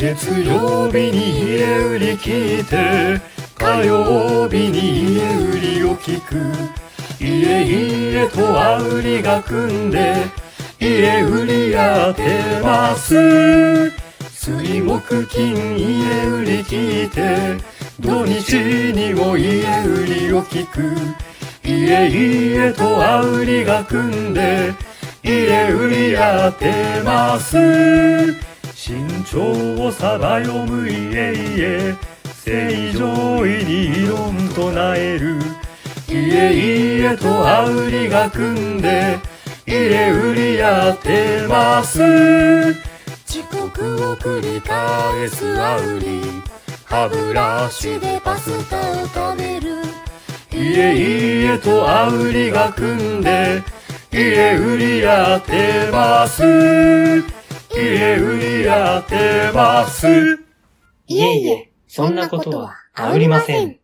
月曜日に家売り聞いて火曜日に家売りを聞く。家家とあ売りが組んで家売りやってます。水木金家売り聞いて土日にも家売りを聞く。家家とあ売りが組んで家売りやってます。身長をさば読む家々正常位に論唱える。家々とあ売りが組んで家売りやってます。遅刻を繰り返すあ売り歯ブラシでパスタを食べる。家々とあ売りが組んで家売りやってます家売りやってますいえいえ、そんなことはありません。